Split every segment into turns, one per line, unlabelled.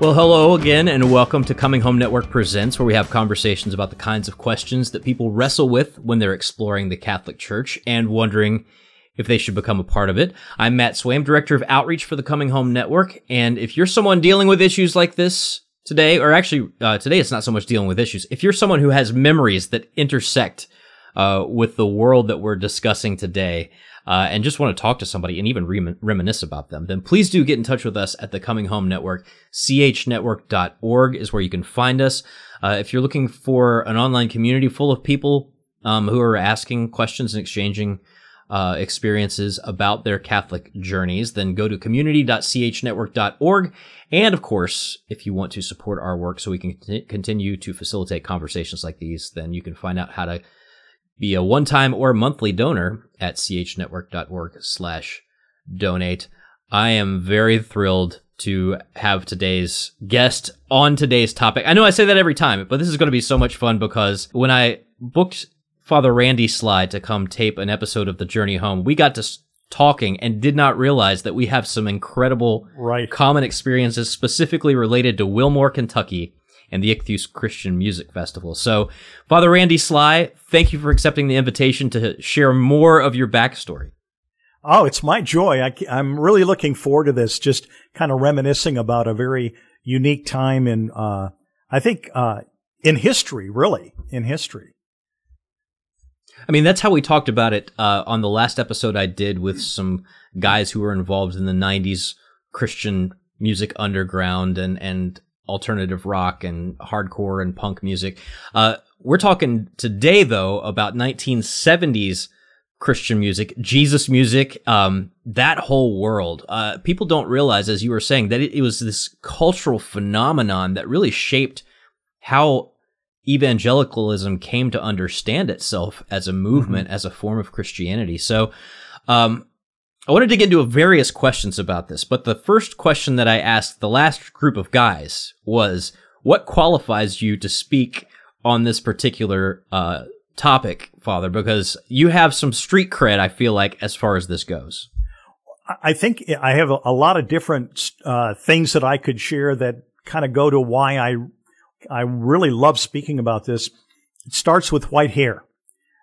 Well, hello again, and welcome to Coming Home Network Presents, where we have conversations about the kinds of questions that people wrestle with when they're exploring the Catholic Church and wondering if they should become a part of it. I'm Matt Swaim, Director of Outreach for the Coming Home Network, and if you're someone dealing with issues like this today, or actually uh, today it's not so much dealing with issues, if you're someone who has memories that intersect uh, with the world that we're discussing today, uh, and just want to talk to somebody and even rem- reminisce about them, then please do get in touch with us at the Coming Home Network. CHNetwork.org is where you can find us. Uh, if you're looking for an online community full of people um, who are asking questions and exchanging uh, experiences about their Catholic journeys, then go to community.chnetwork.org. And of course, if you want to support our work so we can continue to facilitate conversations like these, then you can find out how to be a one-time or monthly donor at chnetwork.org slash donate. I am very thrilled to have today's guest on today's topic. I know I say that every time, but this is going to be so much fun because when I booked Father Randy Sly to come tape an episode of The Journey Home, we got to talking and did not realize that we have some incredible
right.
common experiences specifically related to Wilmore, Kentucky and the Ichthus Christian Music Festival. So, Father Randy Sly, thank you for accepting the invitation to share more of your backstory.
Oh, it's my joy. I, am really looking forward to this, just kind of reminiscing about a very unique time in, uh, I think, uh, in history, really, in history.
I mean, that's how we talked about it uh, on the last episode I did with some guys who were involved in the 90s Christian music underground and, and alternative rock and hardcore and punk music. Uh, we're talking today though about 1970s Christian music, Jesus music, um, that whole world. Uh, people don't realize, as you were saying, that it, it, was this cultural phenomenon that really shaped how evangelicalism came to understand itself as a movement, mm-hmm. as a form of Christianity. So, um, I wanted to get into various questions about this, but the first question that I asked the last group of guys was, "What qualifies you to speak on this particular uh, topic, Father?" Because you have some street cred, I feel like, as far as this goes.
I think I have a, lot of different uh, things that I could share that kind of go to why I I really love speaking about this. It starts with white hair.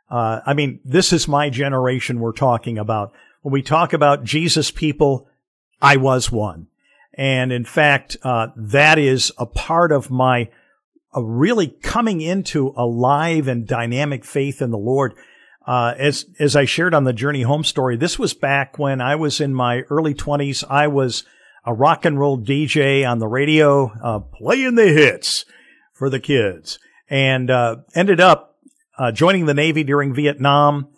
Uh, I mean, this is my generation we're talking about. When we talk about Jesus people, I was one. And in fact, uh, that is a part of my uh, really coming into a live and dynamic faith in the Lord. Uh, as as I shared on the Journey Home story, this was back when I was in my early twenties. I was a rock and roll DJ on the radio, uh, playing the hits for the kids, and uh, ended up uh, joining the Navy during Vietnam.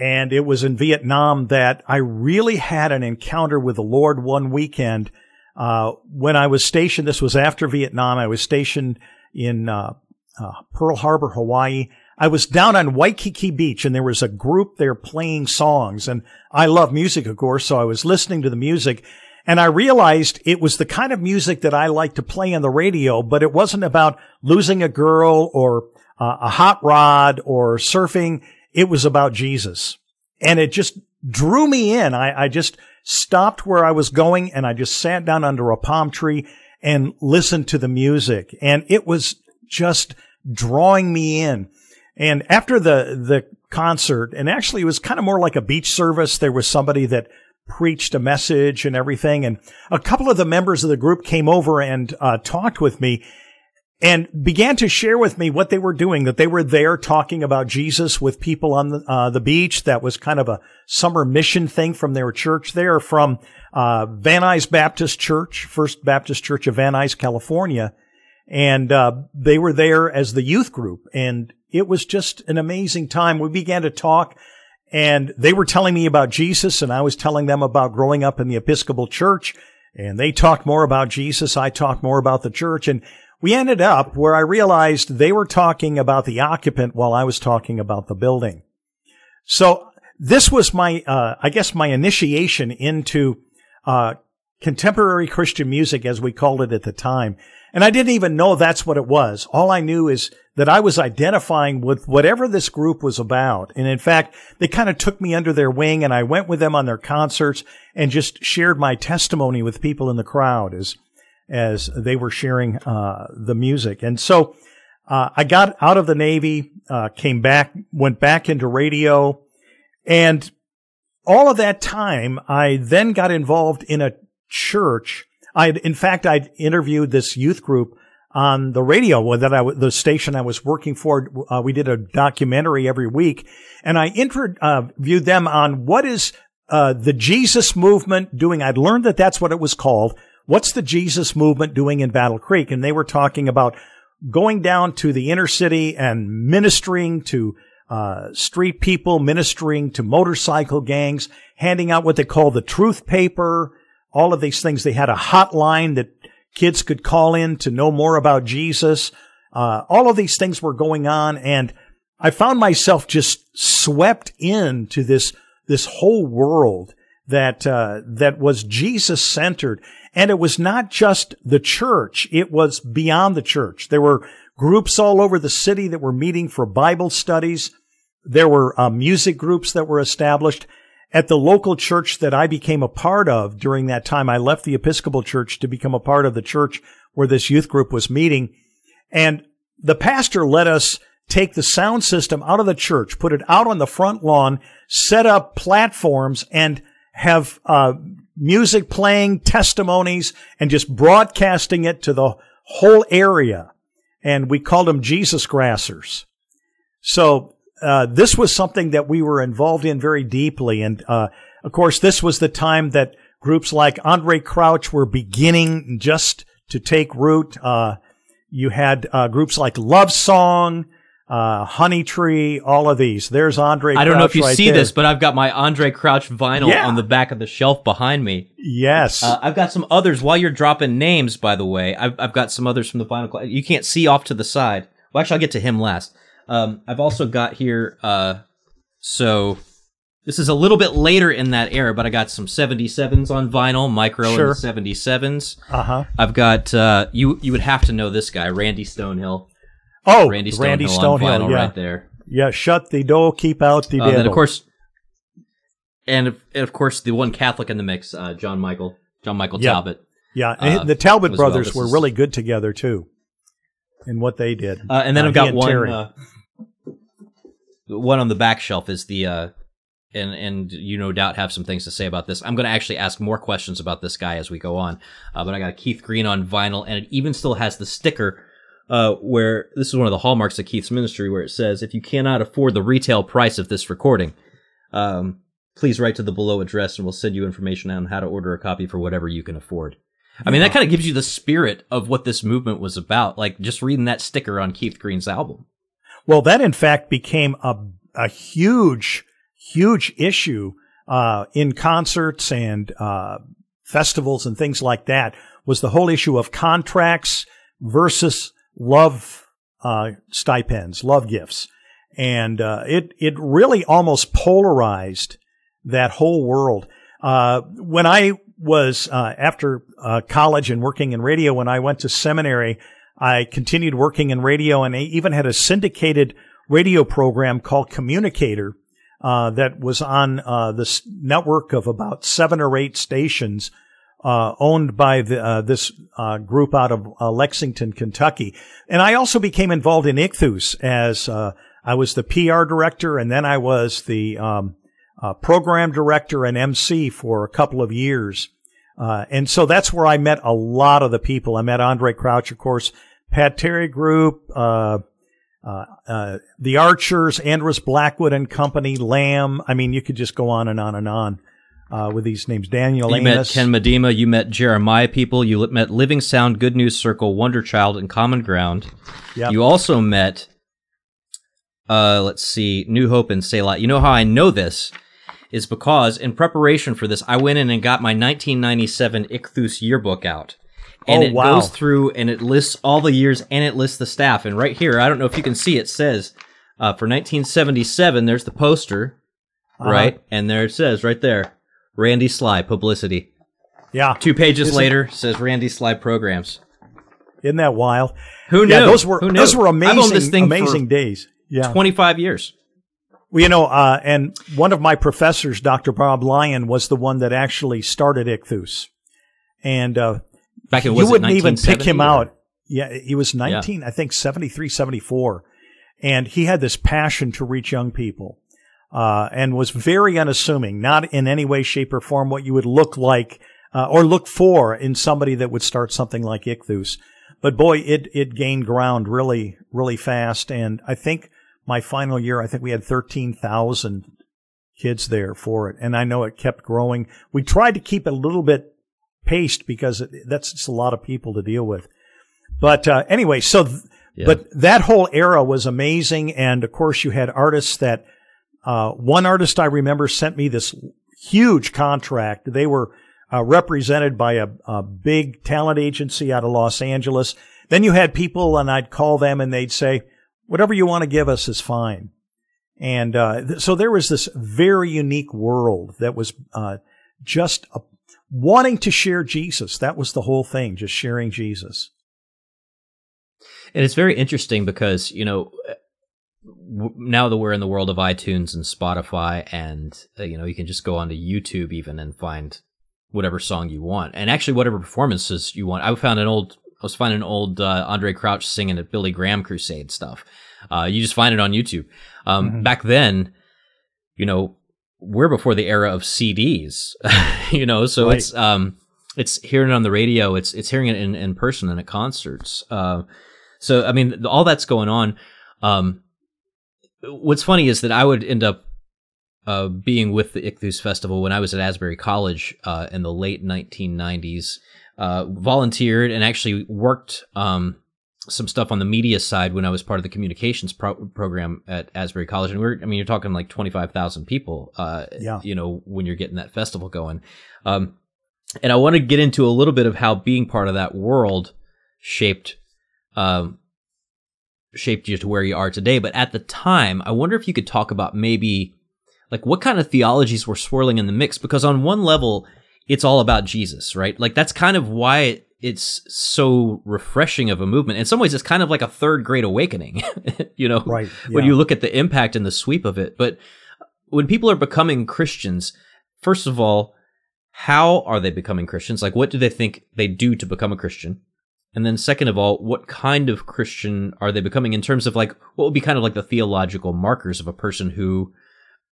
And it was in Vietnam that I really had an encounter with the Lord one weekend. Uh, when I was stationed, this was after Vietnam. I was stationed in uh, uh, Pearl Harbor, Hawaii. I was down on Waikiki Beach and there was a group there playing songs. And I love music, of course. So I was listening to the music and I realized it was the kind of music that I like to play on the radio, but it wasn't about losing a girl or uh, a hot rod or surfing. It was about Jesus. And it just drew me in. I, I just stopped where I was going and I just sat down under a palm tree and listened to the music. And it was just drawing me in. And after the, the concert, and actually it was kind of more like a beach service, there was somebody that preached a message and everything. And a couple of the members of the group came over and uh, talked with me and began to share with me what they were doing, that they were there talking about Jesus with people on the, uh, the beach. That was kind of a summer mission thing from their church. They are from uh, Van Nuys Baptist Church, First Baptist Church of Van Nuys, California. And uh, they were there as the youth group. And it was just an amazing time. We began to talk and they were telling me about Jesus and I was telling them about growing up in the Episcopal Church. And they talked more about Jesus. I talked more about the church. And we ended up where I realized they were talking about the occupant while I was talking about the building. So this was my, uh, I guess my initiation into, uh, contemporary Christian music as we called it at the time. And I didn't even know that's what it was. All I knew is that I was identifying with whatever this group was about. And in fact, they kind of took me under their wing and I went with them on their concerts and just shared my testimony with people in the crowd as, as they were sharing uh, the music. And so uh, I got out of the Navy, uh, came back, went back into radio, and all of that time, I then got involved in a church. I, in fact, I interviewed this youth group on the radio that I, the station I was working for. Uh, we did a documentary every week and I interviewed them on what is, uh, the Jesus movement doing. I'd learned that that's what it was called. What's the Jesus movement doing in Battle Creek? And they were talking about going down to the inner city and ministering to uh, street people, ministering to motorcycle gangs, handing out what they call the truth paper, all of these things. They had a hotline that kids could call in to know more about Jesus. Uh, all of these things were going on, and I found myself just swept into this this whole world that uh, that was Jesus centered, and it was not just the church; it was beyond the church. There were groups all over the city that were meeting for Bible studies. There were uh, music groups that were established at the local church that I became a part of during that time. I left the Episcopal Church to become a part of the church where this youth group was meeting, and the pastor let us take the sound system out of the church, put it out on the front lawn, set up platforms, and have uh, music playing, testimonies, and just broadcasting it to the whole area. And we called them Jesus Grassers. So uh, this was something that we were involved in very deeply. And uh, of course, this was the time that groups like Andraé Crouch were beginning just to take root. Uh, you had uh, groups like Love Song uh, Honeytree, all of these. There's Andraé.
I don't know if you
right
see
there.
this, but I've got my Andraé Crouch vinyl
Yeah.
on the back of the shelf behind me.
Yes.
Uh, I've got some others. While you're dropping names, by the way, I've, I've got some others from the vinyl. You can't see off to the side. Well, actually, I'll get to him last. Um, I've also got here. Uh, so this is a little bit later in that era, but I got some 77s on vinyl, micro
Sure.
and 77s.
uh huh.
I've got uh, you. You would have to know this guy, Randy Stonehill.
Oh,
Randy Stonehill,
Randy
on
Stonehill. yeah.
right there.
Yeah. Shut the door. Keep out the
Uh,
devil.
of course, and of, and of course the one Catholic in the mix, uh, John Michael, John Michael
Yeah.
Talbot.
Yeah.
uh,
the Talbot
as well.
brothers were
is-
really good together too, in what they did.
Uh, and then
Uh,
I've got one. Uh, one on the back shelf is the, uh, and and you no doubt have some things to say about this. I'm going to actually ask more questions about this guy as we go on. Uh, but I got Keith Green on vinyl, and it even still has the sticker. Uh, where this is one of the hallmarks of Keith's ministry, where it says, "If you cannot afford the retail price of this recording, um, please write to the below address, and we'll send you information on how to order a copy for whatever you can afford." I mean, that kind of gives you the spirit of what this movement was about. Like just reading that sticker on Keith Green's album.
Well, that in fact became a a huge, huge issue uh, in concerts and uh, festivals and things like that. Was the whole issue of contracts versus love uh, stipends, love gifts, and uh, it it really almost polarized that whole world. Uh, when I was uh, after uh, college and working in radio, when I went to seminary, I continued working in radio and I even had a syndicated radio program called Communicator uh, that was on uh, this network of about seven or eight stations uh, owned by the, uh, this uh, group out of uh, Lexington, Kentucky. And I also became involved in Ichthus as uh, I was the PR director and then I was the um, uh, program director and MC for a couple of years. Uh, and so that's where I met a lot of the people. I met Andraé Crouch, of course, Pat Terry Group, uh, uh, uh, the Archers, Andrus Blackwood and Company, Lamb. I mean, you could just go on and on and on uh, with these names. Daniel
You met Ken Medema, you met Jeremiah people, you met Living Sound, Good News Circle, Wonder Child, and Common Ground.
Yep.
You also met, uh, let's see, New Hope and Selah. You know how I know this is because in preparation for this, I went in and got my 1997 Ichthus yearbook out. And
Oh,
it
wow.
goes through and it lists all the years and it lists the staff. And right here, I don't know if you can see, it says uh, for 1977, there's the poster,
Uh-huh.
right? And there it says right there, Randy Sly publicity.
Yeah.
Two pages
Isn't-
later says Randy Sly programs.
Isn't that wild?
Who knew?
Yeah, those were
Who knew?
those were amazing, amazing days. Yeah.
25 years.
Well, you know, uh, and one of my professors, Dr. Bob Lyon, was the one that actually started Ichthus. And, uh,
Back in
you wouldn't even pick him or? out. Yeah, he was 19, yeah. I think 73, 74. And he had this passion to reach young people. Uh, and was very unassuming, not in any way, shape, or form what you would look like uh, or look for in somebody that would start something like Ichthus. But boy, it it gained ground really, really fast. And I think my final year, I think we had thirteen thousand kids there for it, and I know it kept growing. We tried to keep it a little bit paced because it, that's just a lot of people to deal with. But uh, anyway, so th- yeah. but that whole era was amazing, and of course you had artists that. Uh, one artist I remember sent me this huge contract. They were uh, represented by a, a big talent agency out of Los Angeles. Then you had people, and I'd call them, and they'd say, "Whatever you want to give us is fine." And uh, th- so there was this very unique world that was uh, just a, wanting to share Jesus. That was the whole thing, just sharing Jesus.
And it's very interesting because you know now that we're in the world of iTunes and Spotify, and uh, you know you can just go onto YouTube even and find whatever song you want, and actually whatever performances you want. I found an old, I was finding an old uh, Andraé Crouch singing at Billy Graham Crusade stuff. Uh, you just find it on YouTube. Um, mm-hmm. Back then, you know, we're before the era of CDs, you know, so right. it's um, it's hearing it on the radio, it's it's hearing it in, in person and at concerts. Uh, so I mean, all that's going on. Um, what's funny is that I would end up uh, being with the Ichthus Festival when I was at Asbury College uh, in the late 1990s. Uh, volunteered and actually worked um, some stuff on the media side when I was part of the communications pro- program at Asbury College. And we're, I mean, you're talking like 25,000 people, uh, yeah. you know, when you're getting that festival going. Um, and I want to get into a little bit of how being part of that world shaped, um, shaped you to where you are today. But at the time, I wonder if you could talk about maybe like what kind of theologies were swirling in the mix because on one level it's all about Jesus, right? Like that's kind of why it's so refreshing of a movement. In some ways it's kind of like a third great awakening, you know,
right, yeah.
when you look at the impact and the sweep of it. But when people are becoming Christians, first of all, how are they becoming Christians? Like what do they think they do to become a Christian? And then second of all, what kind of Christian are they becoming in terms of like what would be kind of like the theological markers of a person who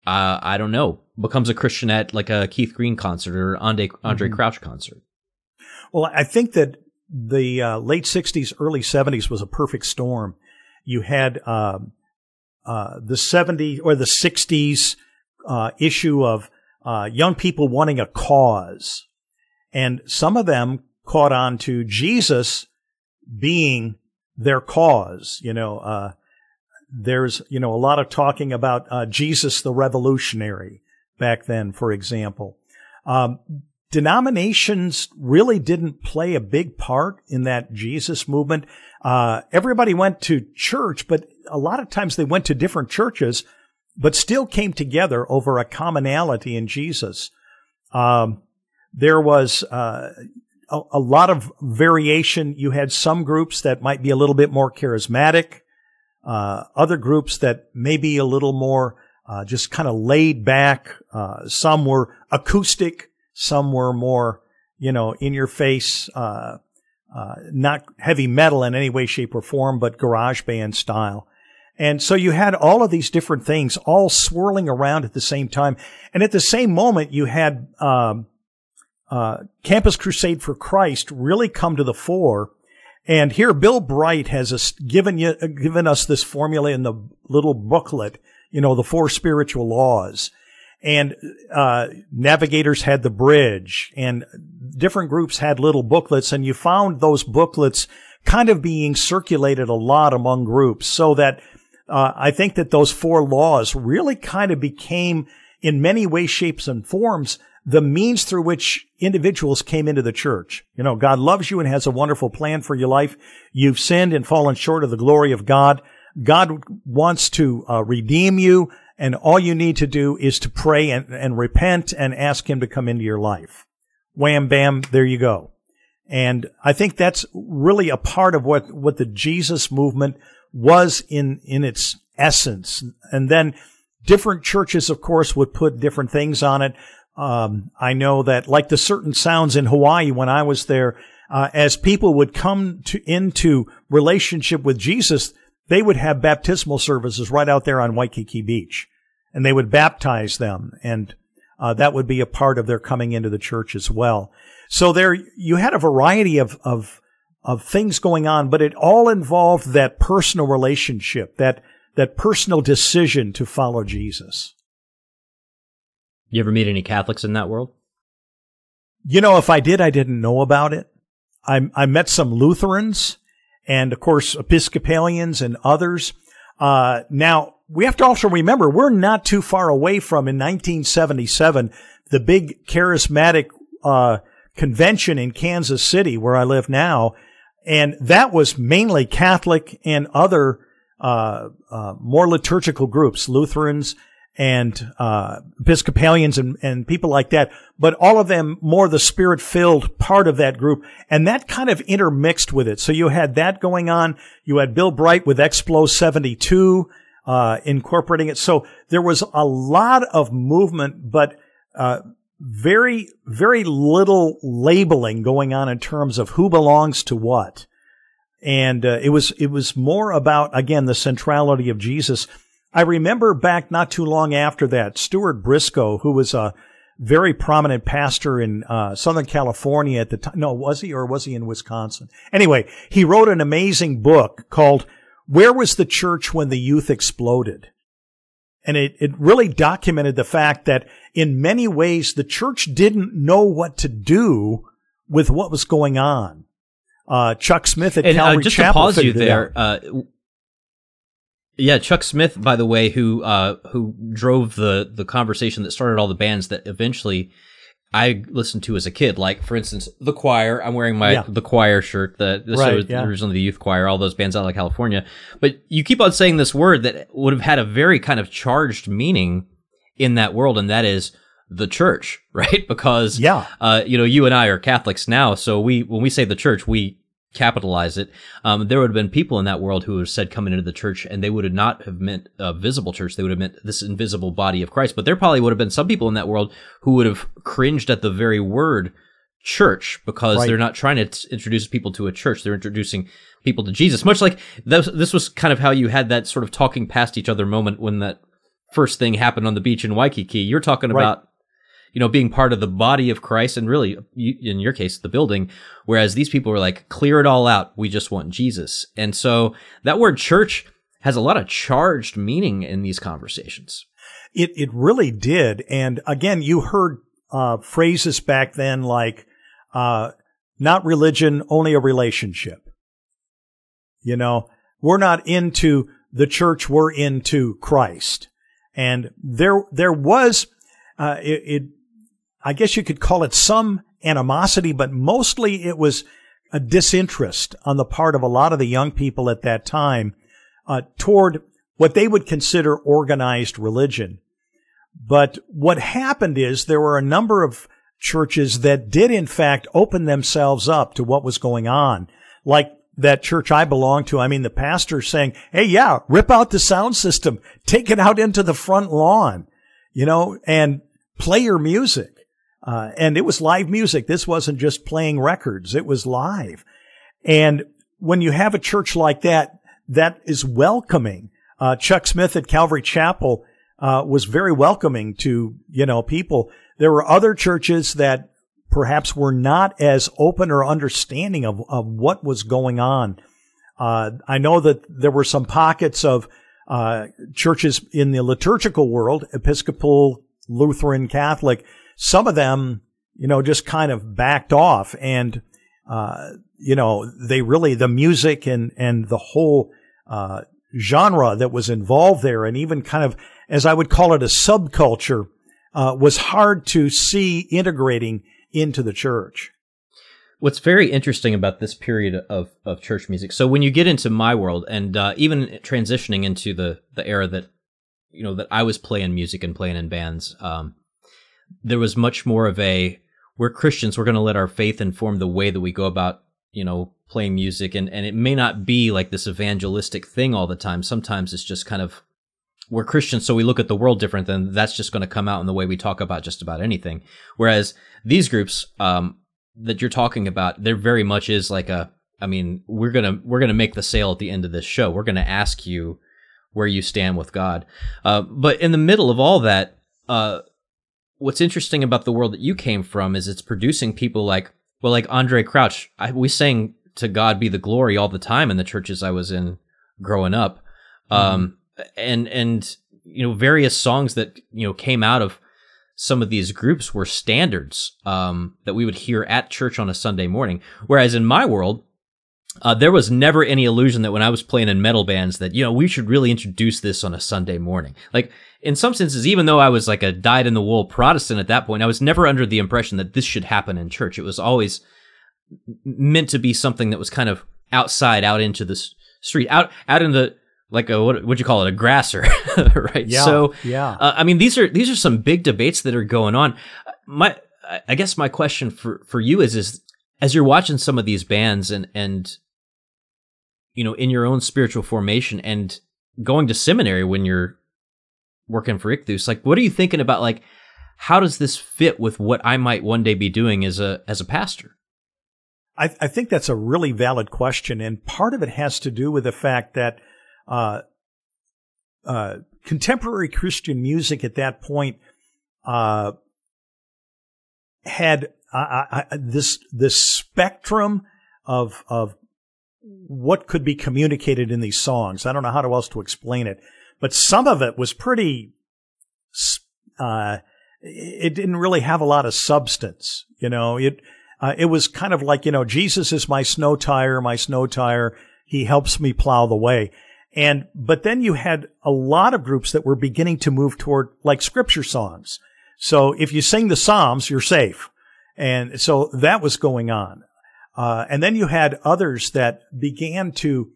uh, I don't know, becomes a Christian at like a Keith Green concert or Andraé, Andre mm-hmm. Crouch concert.
Well, I think that the uh, late 60s, early 70s was a perfect storm. You had um, uh, the 70s or the 60s uh, issue of uh, young people wanting a cause. And some of them caught on to Jesus being their cause. You know, uh, there's, you know, a lot of talking about uh, Jesus the revolutionary back then, for example. Um, denominations really didn't play a big part in that Jesus movement. Uh, everybody went to church, but a lot of times they went to different churches, but still came together over a commonality in Jesus. Um, there was uh, a, a, lot of variation. You had some groups that might be a little bit more charismatic uh, other groups that may be a little more uh, just kind of laid back. Uh, some were acoustic, some were more, you know, in your face, uh, uh, not heavy metal in any way, shape, or form, but garage band style. And so you had all of these different things all swirling around at the same time. And at the same moment, you had um, uh, Campus Crusade for Christ really come to the fore and here, Bill Bright has given you, given us this formula in the little booklet, you know, the four spiritual laws. And, uh, navigators had the bridge and different groups had little booklets and you found those booklets kind of being circulated a lot among groups so that, uh, I think that those four laws really kind of became in many ways, shapes and forms the means through which individuals came into the church. You know, God loves you and has a wonderful plan for your life. You've sinned and fallen short of the glory of God. God wants to uh, redeem you, and all you need to do is to pray and, and repent and ask Him to come into your life. Wham, bam, there you go. And I think that's really a part of what, what the Jesus movement was in, in its essence. And then different churches, of course, would put different things on it. Um, I know that like the certain sounds in Hawaii when I was there, uh, as people would come to, into relationship with Jesus, they would have baptismal services right out there on Waikiki Beach, and they would baptize them, and uh, that would be a part of their coming into the church as well. So there, you had a variety of of of things going on, but it all involved that personal relationship, that that personal decision to follow Jesus.
You ever meet any Catholics in that world?
You know, if I did, I didn't know about it. I, I met some Lutherans and of course Episcopalians and others. Uh, now we have to also remember we're not too far away from in 1977 the big charismatic uh, convention in Kansas City where I live now, and that was mainly Catholic and other uh, uh more liturgical groups, Lutherans and uh, Episcopalians and, and people like that, but all of them more the spirit filled part of that group. And that kind of intermixed with it. So you had that going on. You had Bill Bright with Explo 72, uh, incorporating it. So there was a lot of movement, but, uh, very, very little labeling going on in terms of who belongs to what. And, uh, it was, it was more about, again, the centrality of Jesus I remember back not too long after that, Stuart Briscoe, who was a very prominent pastor in uh, Southern California at the time. No, was he or was he in Wisconsin? Anyway, he wrote an amazing book called Where Was the Church When the Youth Exploded? And it, it really documented the fact that in many ways the church didn't know what to do with what was going on. Uh, Chuck Smith at
and,
uh, Calvary
uh, just
Chapel.
to pause you there, uh, yeah, Chuck Smith, by the way, who uh, who drove the the conversation that started all the bands that eventually I listened to as a kid. Like, for instance, the Choir. I'm wearing my
Yeah.
the Choir shirt. The, the
Right,
so
yeah.
originally the Youth Choir. All those bands out of California. But you keep on saying this word that would have had a very kind of charged meaning in that world, and that is the church, right? Because
Yeah.
uh, you know, you and I are Catholics now, so we when we say the church, we capitalize it. Um, there would have been people in that world who have said coming into the church, and they would have not have meant a visible church. They would have meant this invisible body of Christ. But there probably would have been some people in that world who would have cringed at the very word church because
Right.
they're not trying to t- introduce people to a church. They're introducing people to Jesus. Much like this, this was kind of how you had that sort of talking past each other moment when that first thing happened on the beach in Waikiki. You're talking
Right.
about you know, being part of the body of Christ and really, in your case, the building. Whereas these people were like, clear it all out. We just want Jesus. And so that word church has a lot of charged meaning in these conversations.
It it really did, and again, you heard uh, phrases back then like uh, "not religion, only a relationship." You know, we're not into the church; we're into Christ, and there there was uh, it, it. I guess you could call it some animosity, but mostly it was a disinterest on the part of a lot of the young people at that time uh, toward what they would consider organized religion. But what happened is there were a number of churches that did in fact open themselves up to what was going on. Like that church I belong to, I mean, the pastor saying, Hey, yeah, rip out the sound system, take it out into the front lawn, you know, and play your music. Uh, and it was live music. This wasn't just playing records. It was live. And when you have a church like that, that is welcoming. Uh, Chuck Smith at Calvary Chapel, uh, was very welcoming to, you know, people. There were other churches that perhaps were not as open or understanding of, of what was going on. Uh, I know that there were some pockets of, uh, churches in the liturgical world, Episcopal, Lutheran, Catholic. Some of them, you know, just kind of backed off and, uh, you know, they really, the music and, and the whole, uh, genre that was involved there and even kind of, as I would call it, a subculture, uh, was hard to see integrating into the church.
What's very interesting about this period of, of church music. So when you get into my world and uh, even transitioning into the, the era that, you know, that I was playing music and playing in bands, um, there was much more of a, we're Christians, we're going to let our faith inform the way that we go about, you know, playing music. And, and it may not be like this evangelistic thing all the time. Sometimes it's just kind of, we're Christians, so we look at the world different, then that's just going to come out in the way we talk about just about anything. Whereas these groups, um, that you're talking about, there very much is like a. I mean, we're gonna we're gonna make the sale at the end of this show. We're gonna ask you where you stand with God. Uh, but in the middle of all that, uh, what's interesting about the world that you came from is it's producing people like well, like Andraé Crouch. I, we sang "To God Be the Glory" all the time in the churches I was in growing up, mm-hmm. um, and and you know various songs that you know came out of some of these groups were standards um, that we would hear at church on a Sunday morning. Whereas in my world, uh, there was never any illusion that when I was playing in metal bands that, you know, we should really introduce this on a Sunday morning. Like, in some senses, even though I was like a dyed in the wool Protestant at that point, I was never under the impression that this should happen in church. It was always meant to be something that was kind of outside, out into the street, out, out in the, like a what would you call it a grasser right
yeah,
so
yeah
uh, i mean these are these are some big debates that are going on my i guess my question for for you is is as you're watching some of these bands and and you know in your own spiritual formation and going to seminary when you're working for Ichthus like what are you thinking about like how does this fit with what I might one day be doing as a as a pastor?
I, I think that's a really valid question and part of it has to do with the fact that uh, uh, contemporary Christian music at that point uh, had this this spectrum of of what could be communicated in these songs. I don't know how else to explain it, but some of it was pretty. Uh, it didn't really have a lot of substance, you know. It uh, it was kind of like you know, Jesus is my snow tire, my snow tire. He helps me plow the way. And, but then you had a lot of groups that were beginning to move toward like scripture songs. So if you sing the Psalms, you're safe. And so that was going on. Uh, and then you had others that began to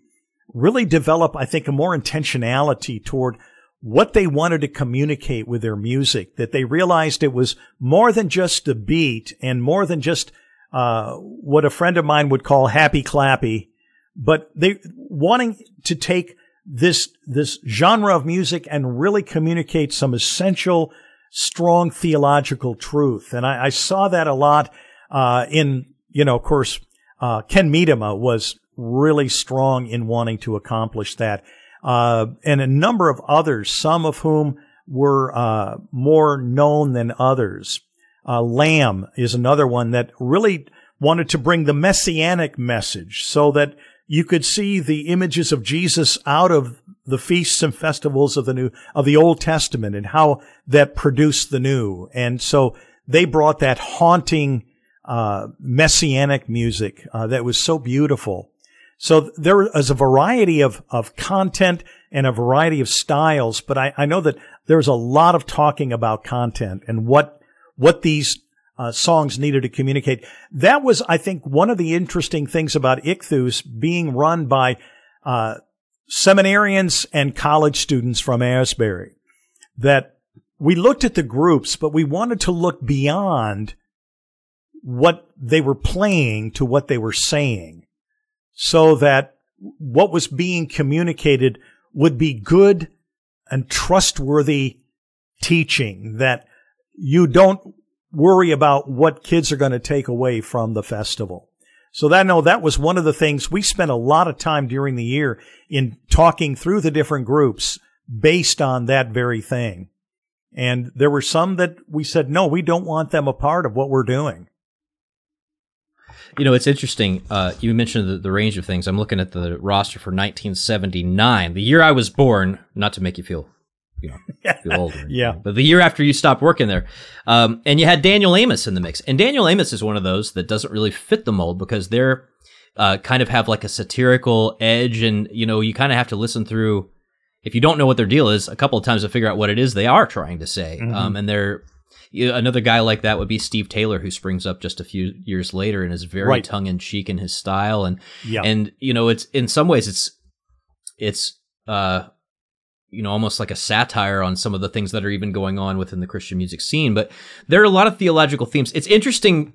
really develop, I think, a more intentionality toward what they wanted to communicate with their music, that they realized it was more than just a beat and more than just uh, what a friend of mine would call happy clappy, but they wanting to take this this genre of music and really communicate some essential, strong theological truth. And I, I saw that a lot uh, in you know, of course, uh, Ken Medema was really strong in wanting to accomplish that, uh, and a number of others, some of whom were uh, more known than others. Uh, Lamb is another one that really wanted to bring the messianic message so that you could see the images of Jesus out of the feasts and festivals of the new, of the Old Testament and how that produced the new. And so they brought that haunting, uh, messianic music, uh, that was so beautiful. So there is a variety of, of content and a variety of styles, but I, I know that there's a lot of talking about content and what, what these uh, songs needed to communicate. That was, I think, one of the interesting things about Ichthus being run by uh, seminarians and college students from Asbury. That we looked at the groups, but we wanted to look beyond what they were playing to what they were saying so that what was being communicated would be good and trustworthy teaching that you don't worry about what kids are going to take away from the festival. So that no, that was one of the things we spent a lot of time during the year in talking through the different groups based on that very thing. And there were some that we said, no, we don't want them a part of what we're doing.
You know, it's interesting. Uh, you mentioned the, the, range of things. I'm looking at the roster for 1979, the year I was born, not to make you feel you know, feel older.
yeah.
But the year after you stopped working there, um, and you had Daniel Amos in the mix, and Daniel Amos is one of those that doesn't really fit the mold because they're uh, kind of have like a satirical edge, and you know, you kind of have to listen through. If you don't know what their deal is, a couple of times to figure out what it is they are trying to say. Mm-hmm. Um, and they're another guy like that would be Steve Taylor, who springs up just a few years later and is very right. tongue in cheek in his style, and yeah. and you know, it's in some ways it's it's uh you know, almost like a satire on some of the things that are even going on within the Christian music scene. But there are a lot of theological themes. It's interesting,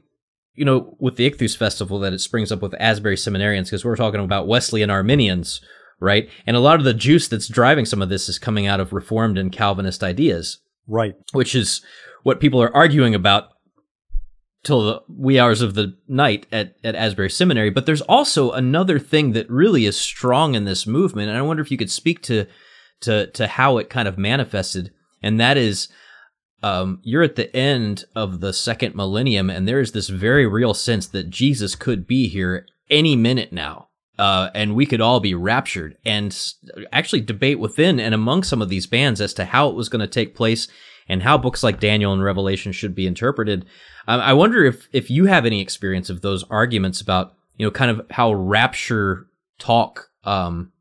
you know, with the Ichthus Festival that it springs up with Asbury seminarians because we're talking about Wesleyan Arminians, right? And a lot of the juice that's driving some of this is coming out of Reformed and Calvinist ideas.
Right.
Which is what people are arguing about till the wee hours of the night at, at Asbury Seminary. But there's also another thing that really is strong in this movement, and I wonder if you could speak to to to how it kind of manifested, and that is. Um, you're at the end of the second millennium, and there is this very real sense that Jesus could be here any minute now. Uh, and we could all be raptured and actually debate within and among some of these bands as to how it was going to take place and how books like Daniel and Revelation should be interpreted. Um, I wonder if if you have any experience of those arguments about you know kind of how rapture talk um,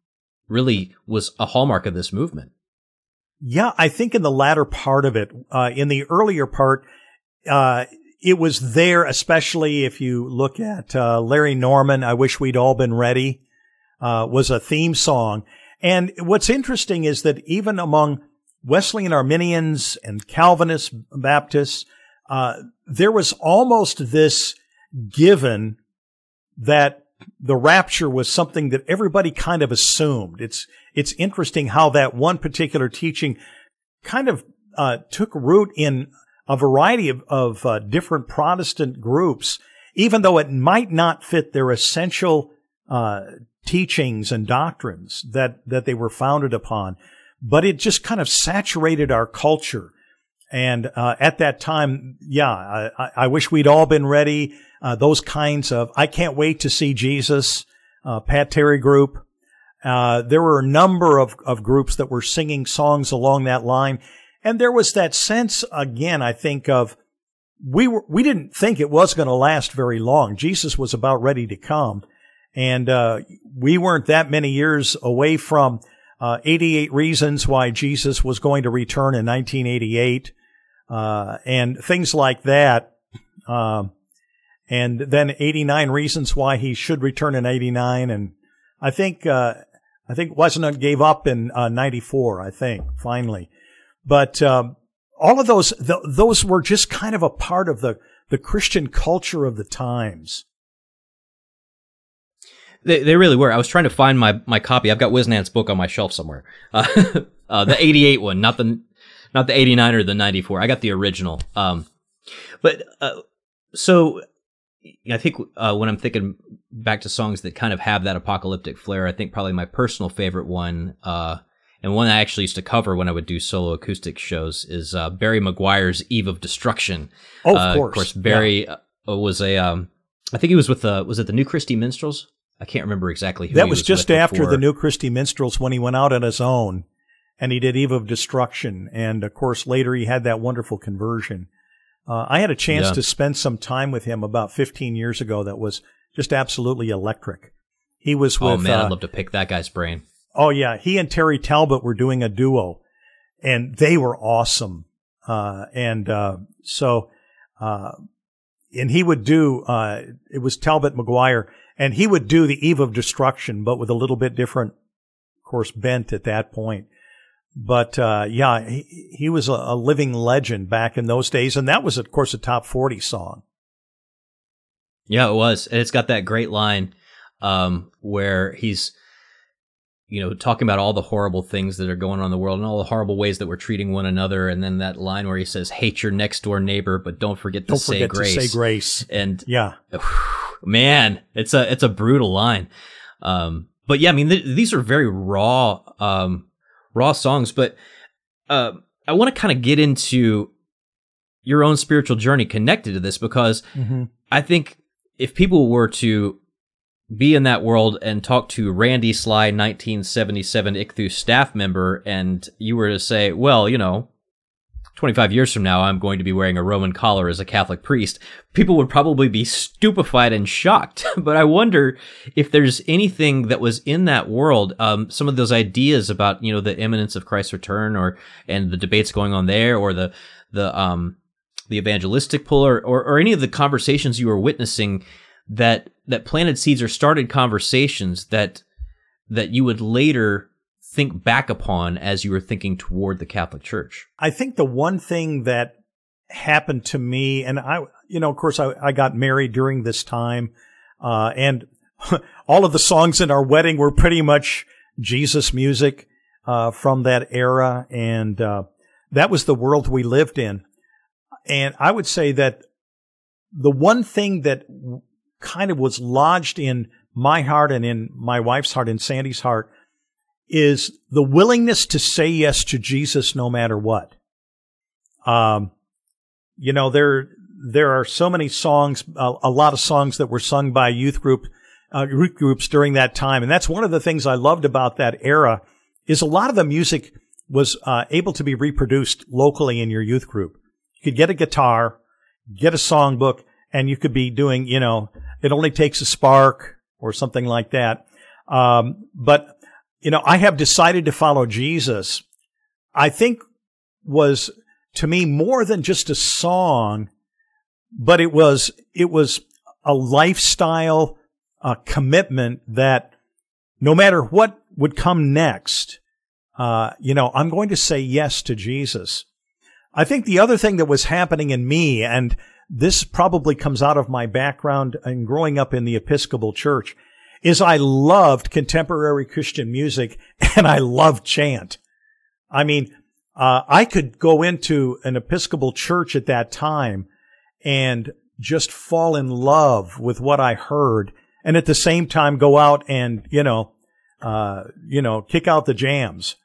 really was a hallmark of this movement.
Yeah, I think in the latter part of it, uh, in the earlier part, uh, it was there, especially if you look at uh, Larry Norman. I wish we'd all been ready. Uh, was a theme song, and what's interesting is that even among Wesleyan Arminians and Calvinist Baptists, uh, there was almost this given that the rapture was something that everybody kind of assumed. It's it's interesting how that one particular teaching kind of uh, took root in a variety of, of uh, different Protestant groups, even though it might not fit their essential uh, teachings and doctrines that that they were founded upon but it just kind of saturated our culture. And uh, at that time, yeah, I, I, wish we'd all been ready. Uh, those kinds of, I can't wait to see Jesus, uh, Pat Terry group. Uh, there were a number of, of groups that were singing songs along that line. And there was that sense, again, I think of, we were, we didn't think it was going to last very long. Jesus was about ready to come. And, uh, we weren't that many years away from, uh, 88 reasons why Jesus was going to return in 1988, uh, and things like that. Um, and then 89 reasons why he should return in 89. And I think, uh, I think Whisenant gave up in, uh, 94, I think, finally. But, um, all of those, th- those were just kind of a part of the, the Christian culture of the times.
They, they really were. I was trying to find my, my copy. I've got Whisenant's book on my shelf somewhere. Uh, uh, the 88 one, not the, not the 89 or the 94. I got the original. Um, but, uh, so I think, uh, when I'm thinking back to songs that kind of have that apocalyptic flair, I think probably my personal favorite one, uh, and one I actually used to cover when I would do solo acoustic shows is, uh, Barry McGuire's Eve of Destruction.
Oh, of course.
Of course, Barry yeah. was a, um, I think he was with, uh, was it the New Christy Minstrels? I can't remember exactly who
that was,
was,
just after before. the New Christy Minstrels when he went out on his own and he did Eve of Destruction. And of course, later he had that wonderful conversion. Uh, I had a chance yeah. to spend some time with him about 15 years ago that was just absolutely electric. He was oh, with.
Oh man,
uh,
I'd love to pick that guy's brain.
Oh yeah, he and Terry Talbot were doing a duo, and they were awesome. Uh, and uh, so, uh, and he would do. Uh, it was Talbot McGuire and he would do the Eve of Destruction, but with a little bit different, of course, bent at that point. But uh, yeah, he, he was a, a, living legend back in those days, and that was, of course, a top forty song.
Yeah, it was, and it's got that great line um, where he's, you know, talking about all the horrible things that are going on in the world and all the horrible ways that we're treating one another, and then that line where he says, "Hate your next door neighbor, but don't forget to
don't
say
forget
grace."
To say grace.
And
yeah.
man, it's a it's a brutal line. Um, but yeah, I mean th- these are very raw um, raw songs. But uh, I want to kind of get into your own spiritual journey connected to this because mm-hmm. I think if people were to be in that world and talk to Randy Sly, 1977 Ichthus staff member, and you were to say, well, you know, 25 years from now, I'm going to be wearing a Roman collar as a Catholic priest, people would probably be stupefied and shocked. but I wonder if there's anything that was in that world, um, some of those ideas about, you know, the imminence of Christ's return or, and the debates going on there or the, the, um, the evangelistic pull or, or, or any of the conversations you were witnessing that, that planted seeds or started conversations that, that you would later think back upon as you were thinking toward the Catholic Church?
I think the one thing that happened to me, and I, you know, of course, I, I got married during this time, uh, and all of the songs in our wedding were pretty much Jesus music uh, from that era, and uh, that was the world we lived in. And I would say that the one thing that kind of was lodged in my heart and in my wife's heart and Sandy's heart is the willingness to say yes to Jesus no matter what. Um, you know, there, there are so many songs, a, a lot of songs that were sung by youth group, uh, youth groups during that time. And that's one of the things I loved about that era is a lot of the music was uh, able to be reproduced locally in your youth group. You could get a guitar, get a songbook, and you could be doing, you know, it only takes a spark or something like that. Um, but, you know, I have decided to follow Jesus. I think was to me more than just a song, but it was, it was a lifestyle, a commitment that no matter what would come next, uh, you know, I'm going to say yes to Jesus. I think the other thing that was happening in me, and this probably comes out of my background and growing up in the Episcopal Church, is I loved contemporary Christian music and I loved chant. I mean, uh, I could go into an Episcopal church at that time and just fall in love with what I heard and at the same time go out and, you know, uh, you know, kick out the jams.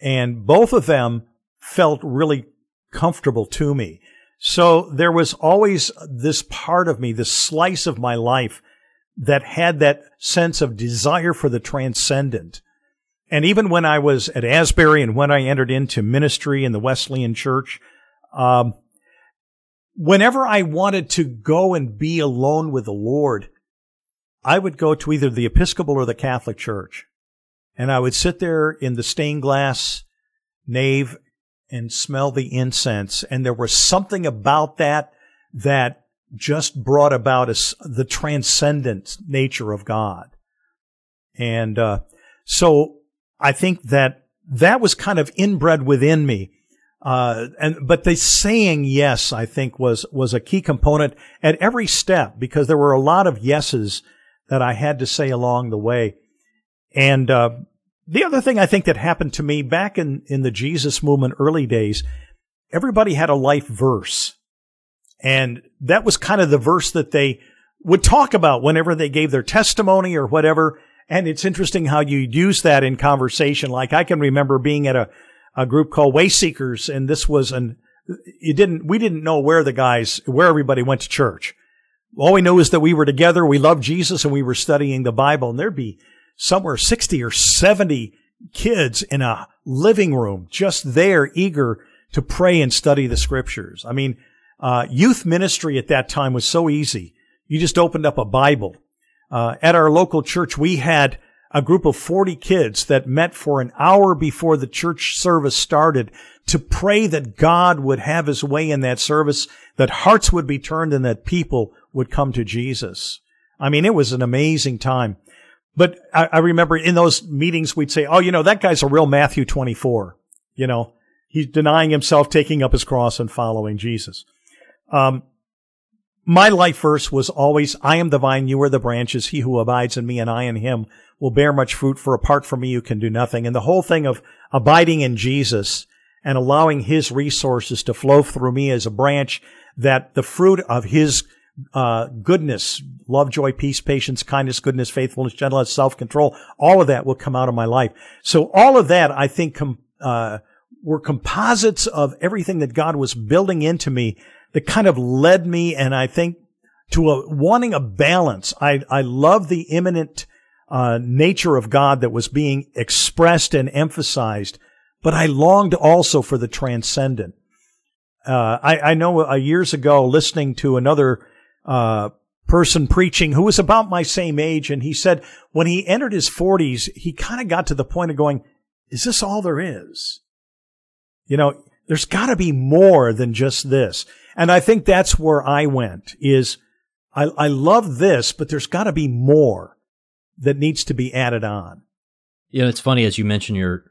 And both of them felt really comfortable to me. So there was always this part of me, this slice of my life that had that sense of desire for the transcendent. And even when I was at Asbury and when I entered into ministry in the Wesleyan Church, um, whenever I wanted to go and be alone with the Lord, I would go to either the Episcopal or the Catholic Church. And I would sit there in the stained glass nave and smell the incense. And there was something about that that just brought about the transcendent nature of God. And uh, so I think that that was kind of inbred within me. Uh, and but the saying yes, I think was was a key component at every step because there were a lot of yeses that I had to say along the way. And uh, the other thing I think that happened to me back in, in the Jesus movement early days, everybody had a life verse. And that was kind of the verse that they would talk about whenever they gave their testimony or whatever. And it's interesting how you use that in conversation. Like I can remember being at a, a group called Wayseekers, and this was an, you didn't, we didn't know where the guys, where everybody went to church. All we know is that we were together, we loved Jesus, and we were studying the Bible, and there'd be somewhere 60 or 70 kids in a living room just there eager to pray and study the scriptures. I mean, uh, youth ministry at that time was so easy. You just opened up a Bible. Uh, at our local church, we had a group of 40 kids that met for an hour before the church service started to pray that God would have his way in that service, that hearts would be turned and that people would come to Jesus. I mean, it was an amazing time. But I, I, remember in those meetings, we'd say, oh, you know, that guy's a real Matthew 24. You know, he's denying himself, taking up his cross and following Jesus. Um, my life verse was always, I am the vine, you are the branches. He who abides in me and I in him will bear much fruit for apart from me, you can do nothing. And the whole thing of abiding in Jesus and allowing his resources to flow through me as a branch that the fruit of his uh, goodness, love, joy, peace, patience, kindness, goodness, faithfulness, gentleness, self-control, all of that will come out of my life. So all of that, I think, com- uh, were composites of everything that God was building into me that kind of led me, and I think to a, wanting a balance. I, I love the immanent, uh, nature of God that was being expressed and emphasized, but I longed also for the transcendent. Uh, I, I know uh, years ago listening to another uh, person preaching who was about my same age. And he said when he entered his 40s, he kind of got to the point of going, is this all there is? You know, there's got to be more than just this. And I think that's where I went is I, I love this, but there's got to be more that needs to be added on.
You know, it's funny as you mentioned your,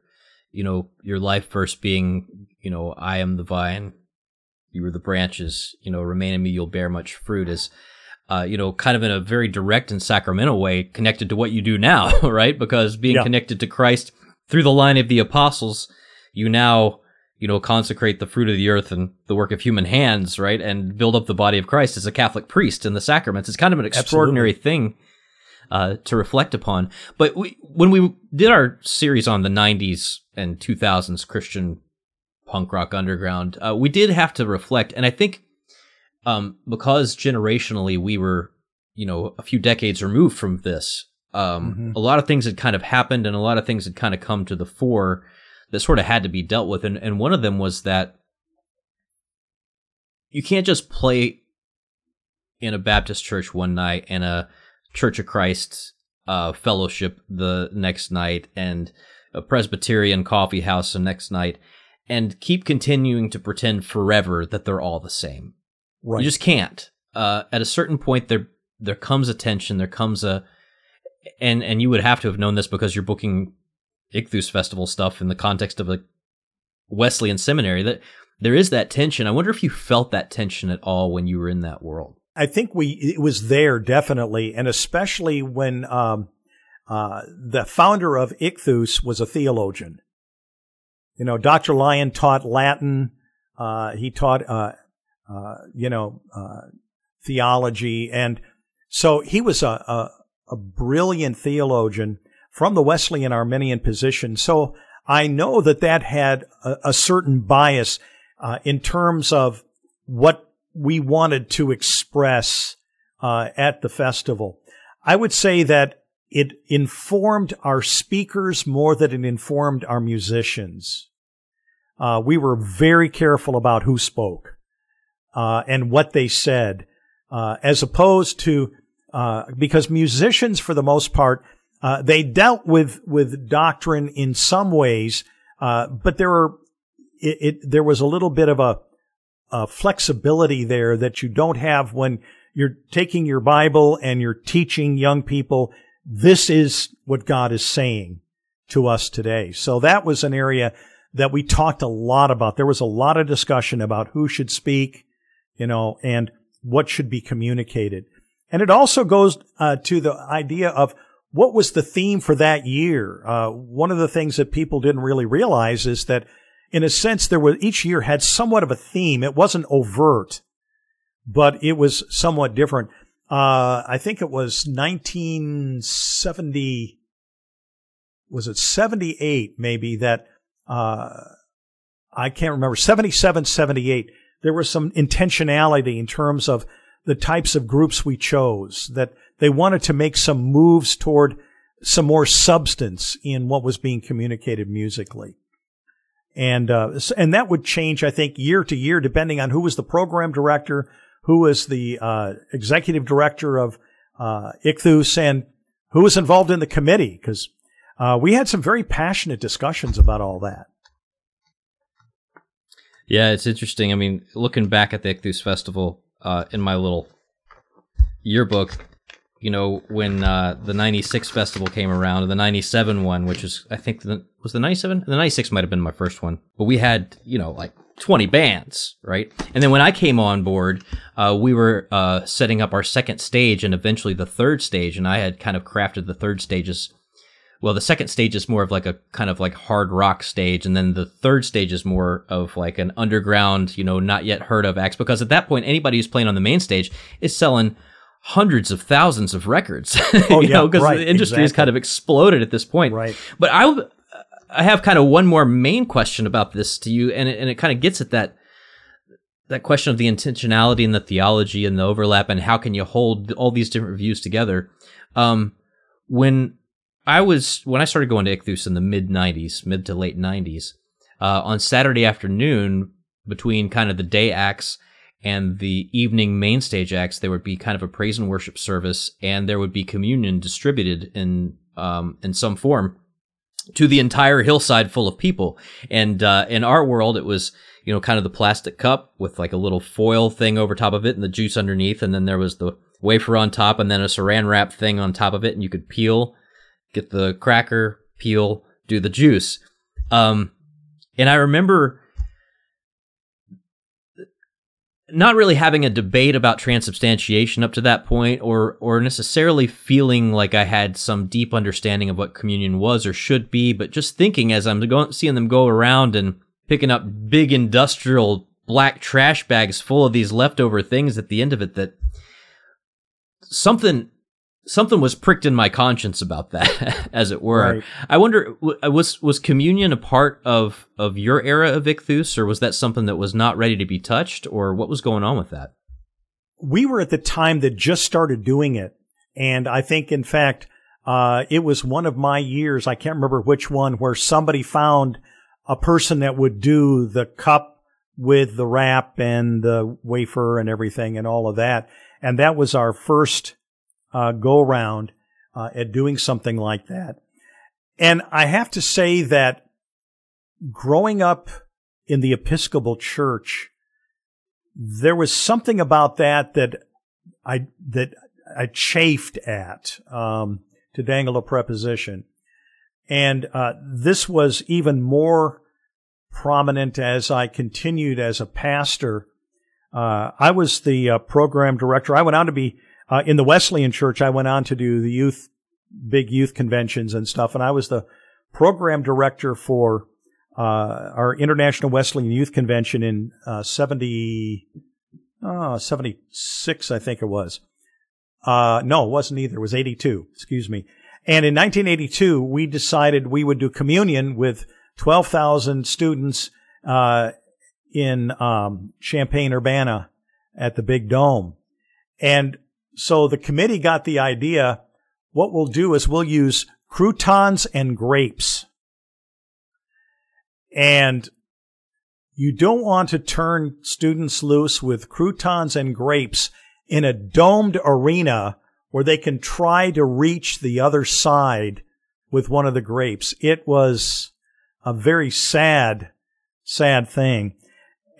you know, your life verse being, you know, I am the vine, you are the branches, you know, remain in me, you'll bear much fruit is, uh, you know, kind of in a very direct and sacramental way connected to what you do now, right? Because being yeah. connected to Christ through the line of the apostles, you now, you know, consecrate the fruit of the earth and the work of human hands, right? And build up the body of Christ as a Catholic priest in the sacraments. It's kind of an extraordinary Absolutely. thing uh, to reflect upon. But we, when we did our series on the 90s and 2000s Christian punk rock underground, uh, we did have to reflect. And I think um, because generationally we were, you know, a few decades removed from this, um, mm-hmm. a lot of things had kind of happened and a lot of things had kind of come to the fore that sort of had to be dealt with. And, and one of them was that you can't just play in a Baptist church one night and a Church of Christ uh, fellowship the next night and a Presbyterian coffee house the next night and keep continuing to pretend forever that they're all the same. Right. You just can't. Uh, at a certain point, there there comes a tension. There comes a, and and you would have to have known this because you're booking Ichthus Festival stuff in the context of a Wesleyan seminary. That there is that tension. I wonder if you felt that tension at all when you were in that world.
I think we it was there definitely, and especially when um, uh, the founder of Ichthus was a theologian. You know, Dr. Lyon taught Latin. Uh, he taught, uh, uh you know, uh, theology, and so he was a, a, a brilliant theologian from the Wesleyan Arminian position. So I know that that had a, a certain bias uh, in terms of what we wanted to express uh, at the festival. I would say that it informed our speakers more than it informed our musicians. Uh, we were very careful about who spoke uh, and what they said, uh, as opposed to uh, because musicians, for the most part, uh, they dealt with with doctrine in some ways, but there were it, it, there was a little bit of a uh, flexibility there that you don't have when you're taking your Bible and you're teaching young people. This is what God is saying to us today. So that was an area that we talked a lot about. There was a lot of discussion about who should speak, you know, and what should be communicated. And it also goes uh, to the idea of what was the theme for that year. Uh, one of the things that people didn't really realize is that in a sense, there was each year had somewhat of a theme. It wasn't overt, but it was somewhat different. Uh, I think it was 1970. Was it 78 maybe that, uh, I can't remember, 77, 78. There was some intentionality in terms of the types of groups we chose that they wanted to make some moves toward some more substance in what was being communicated musically and uh, and that would change, I think, year to year, depending on who was the program director, who was the uh, executive director of uh, Ichthus, and who was involved in the committee, because uh, we had some very passionate discussions about all that.
Yeah, it's interesting. I mean, looking back at the Ichthus Festival uh, in my little yearbook, you know, when uh, the 96 festival came around, and the 97 one, which was, I think, the, was the 97? The 96 might have been my first one. But we had, you know, like 20 bands, right? And then when I came on board, uh, we were uh, setting up our second stage and eventually the third stage. And I had kind of crafted the third stage as Well, the second stage is more of like a kind of like hard rock stage. And then the third stage is more of like an underground, you know, not yet heard of acts. Because at that point, anybody who's playing on the main stage is selling hundreds of thousands of records. Oh, you yeah, know, because right, the industry exactly. has kind of exploded at this point.
Right.
But I, I have kind of one more main question about this to you, and it, and it kind of gets at that that question of the intentionality and the theology and the overlap, and how can you hold all these different views together? Um, when I was when I started going to Ichthus in the mid '90s, mid to late '90s, uh, on Saturday afternoon between kind of the day acts and the evening main stage acts, there would be kind of a praise and worship service, and there would be communion distributed in um, in some form to the entire hillside full of people. And uh, in our world, it was you know kind of the plastic cup with like a little foil thing over top of it, and the juice underneath, and then there was the wafer on top, and then a saran wrap thing on top of it, and you could peel, get the cracker, peel, do the juice. Um, and I remember not really having a debate about transubstantiation up to that point or or necessarily feeling like I had some deep understanding of what communion was or should be but just thinking as I'm going seeing them go around and picking up big industrial black trash bags full of these leftover things at the end of it that something something was pricked in my conscience about that as it were right. i wonder uh, was was communion a part of of your era of ichthus or was that something that was not ready to be touched or what was going on with that
we were at the time that just started doing it and i think in fact uh, it was one of my years i can't remember which one where somebody found a person that would do the cup with the wrap and the wafer and everything and all of that. And that was our first uh, go around uh, at doing something like that. And I have to say that growing up in the Episcopal Church, there was something about that that I that I chafed at, um, to dangle a preposition, and uh, this was even more prominent as I continued as a pastor. Uh, I was the uh, program director. I went on to be uh, in the Wesleyan Church. I went on to do the youth, big youth conventions and stuff, and I was the program director for uh, our International Wesleyan Youth Convention in uh, 70, oh, 76, I think it was. Uh, no, it wasn't either. It was 82. Excuse me. And in 1982, we decided we would do communion with 12,000 students uh, in um, Champaign Urbana at the Big Dome. And so the committee got the idea what we'll do is we'll use croutons and grapes. And you don't want to turn students loose with croutons and grapes in a domed arena where they can try to reach the other side with one of the grapes. It was a very sad, sad thing.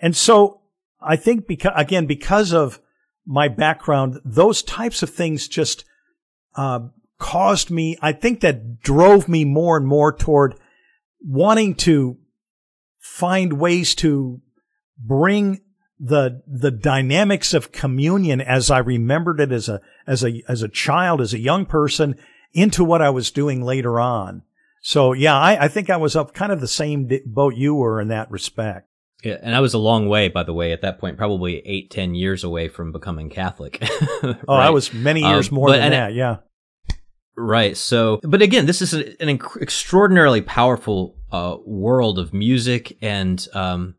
And so I think because, again, because of my background, those types of things just, uh, caused me, I think that drove me more and more toward wanting to find ways to bring the the dynamics of communion as I remembered it as a as a as a child as a young person into what I was doing later on. So yeah, I, I think I was up kind of the same boat you were in that respect.
Yeah, and I was a long way, by the way, at that point, probably eight, ten years away from becoming Catholic.
right? Oh, I was many years um, more but, than that. Yeah.
Right. So, but again, this is an, an extraordinarily powerful uh, world of music and um,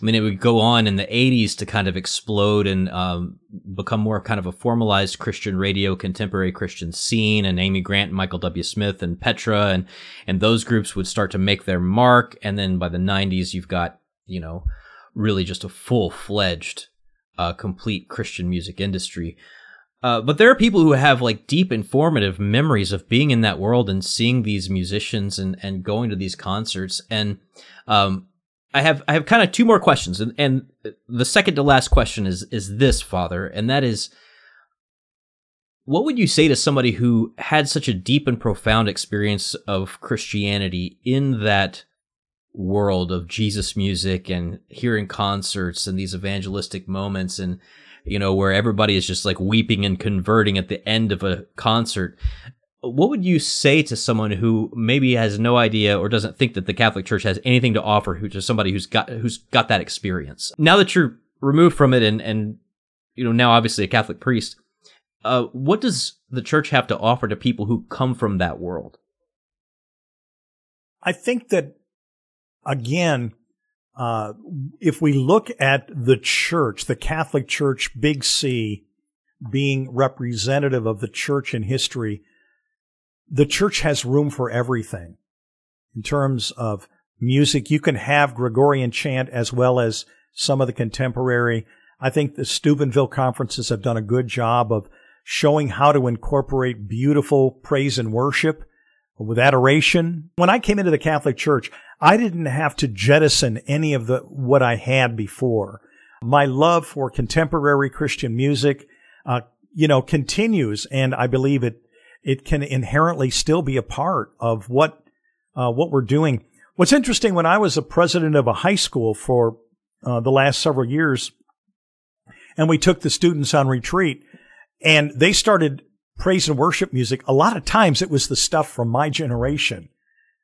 I mean, it would go on in the 80s to kind of explode and um, become more kind of a formalized Christian radio, contemporary Christian scene. And Amy Grant, and Michael W. Smith, and Petra, and and those groups would start to make their mark. And then by the 90s, you've got you know really just a full fledged, uh, complete Christian music industry. Uh, but there are people who have like deep informative memories of being in that world and seeing these musicians and, and going to these concerts. And um, I have I have kind of two more questions, and, and the second to last question is is this, Father, and that is, what would you say to somebody who had such a deep and profound experience of Christianity in that world of Jesus music and hearing concerts and these evangelistic moments and you know where everybody is just like weeping and converting at the end of a concert what would you say to someone who maybe has no idea or doesn't think that the Catholic Church has anything to offer who to somebody who's got who's got that experience? Now that you're removed from it and and you know now obviously a Catholic priest, uh, what does the church have to offer to people who come from that world?
I think that again, uh, if we look at the church, the Catholic Church, big C, being representative of the church in history, the church has room for everything in terms of music. You can have Gregorian chant as well as some of the contemporary. I think the Steubenville conferences have done a good job of showing how to incorporate beautiful praise and worship with adoration. When I came into the Catholic Church, I didn't have to jettison any of the what I had before. My love for contemporary Christian music, uh, you know, continues, and I believe it it can inherently still be a part of what uh, what we're doing. What's interesting when I was a president of a high school for uh, the last several years, and we took the students on retreat, and they started praise and worship music. A lot of times it was the stuff from my generation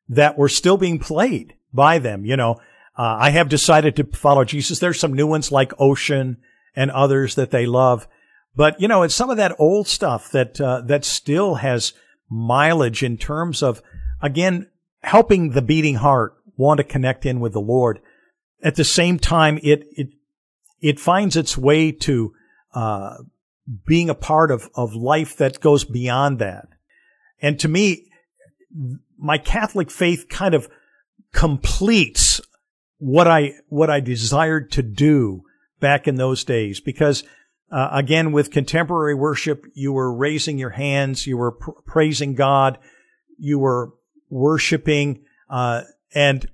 that were still being played by them. You know, Uh, I have decided to follow Jesus. There's some new ones like Ocean and others that they love. But, you know, it's some of that old stuff that, uh, that still has mileage in terms of, again, helping the beating heart want to connect in with the Lord. At the same time, it, it, it finds its way to, uh, being a part of, of life that goes beyond that. And to me, my Catholic faith kind of completes what I, what I desired to do back in those days because uh, again, with contemporary worship, you were raising your hands, you were pr- praising God, you were worshiping, uh, and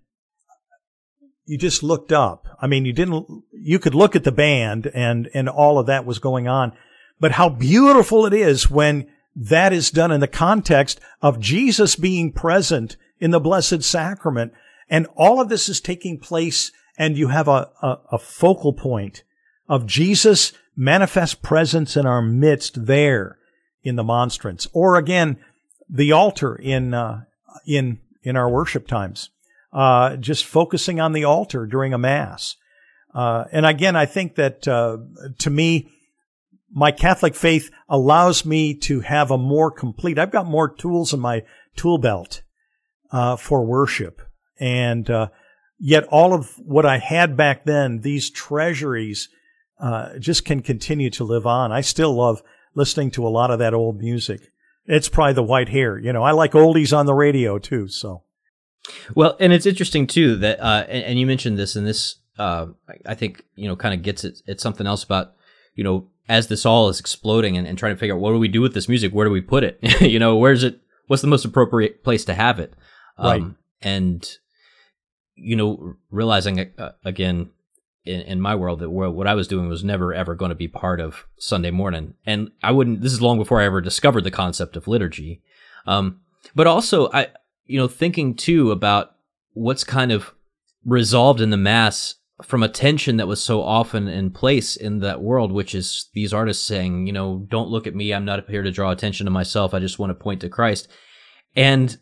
you just looked up. I mean, you didn't, you could look at the band and, and all of that was going on. But how beautiful it is when that is done in the context of Jesus being present in the Blessed Sacrament. And all of this is taking place and you have a, a, a focal point of Jesus manifest presence in our midst there in the monstrance. Or again, the altar in, uh, in, in our worship times. Uh, just focusing on the altar during a mass. Uh, and again, I think that, uh, to me, my Catholic faith allows me to have a more complete, I've got more tools in my tool belt, uh, for worship. And, uh, yet all of what I had back then, these treasuries, uh, just can continue to live on. I still love listening to a lot of that old music. It's probably the white hair. You know, I like oldies on the radio too. So,
well, and it's interesting too that, uh, and, and you mentioned this, and this, uh, I think, you know, kind of gets it, it's something else about, you know, as this all is exploding and, and trying to figure out what do we do with this music? Where do we put it? you know, where's it? What's the most appropriate place to have it?
Um, right.
And, you know, realizing uh, again, in, in my world that what I was doing was never ever going to be part of Sunday morning. And I wouldn't, this is long before I ever discovered the concept of liturgy. Um, but also I, you know, thinking too about what's kind of resolved in the mass from a tension that was so often in place in that world, which is these artists saying, you know, don't look at me. I'm not here to draw attention to myself. I just want to point to Christ. And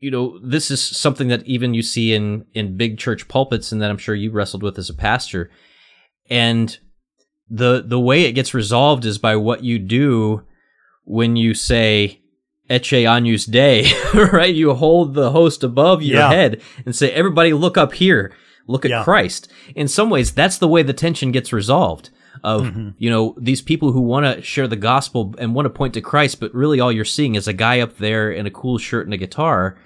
you know, this is something that even you see in in big church pulpits, and that I'm sure you wrestled with as a pastor. And the the way it gets resolved is by what you do when you say Ecce Agnus Dei, right? You hold the host above your yeah. head and say, "Everybody, look up here, look at yeah. Christ." In some ways, that's the way the tension gets resolved of mm-hmm. you know these people who want to share the gospel and want to point to Christ, but really all you're seeing is a guy up there in a cool shirt and a guitar.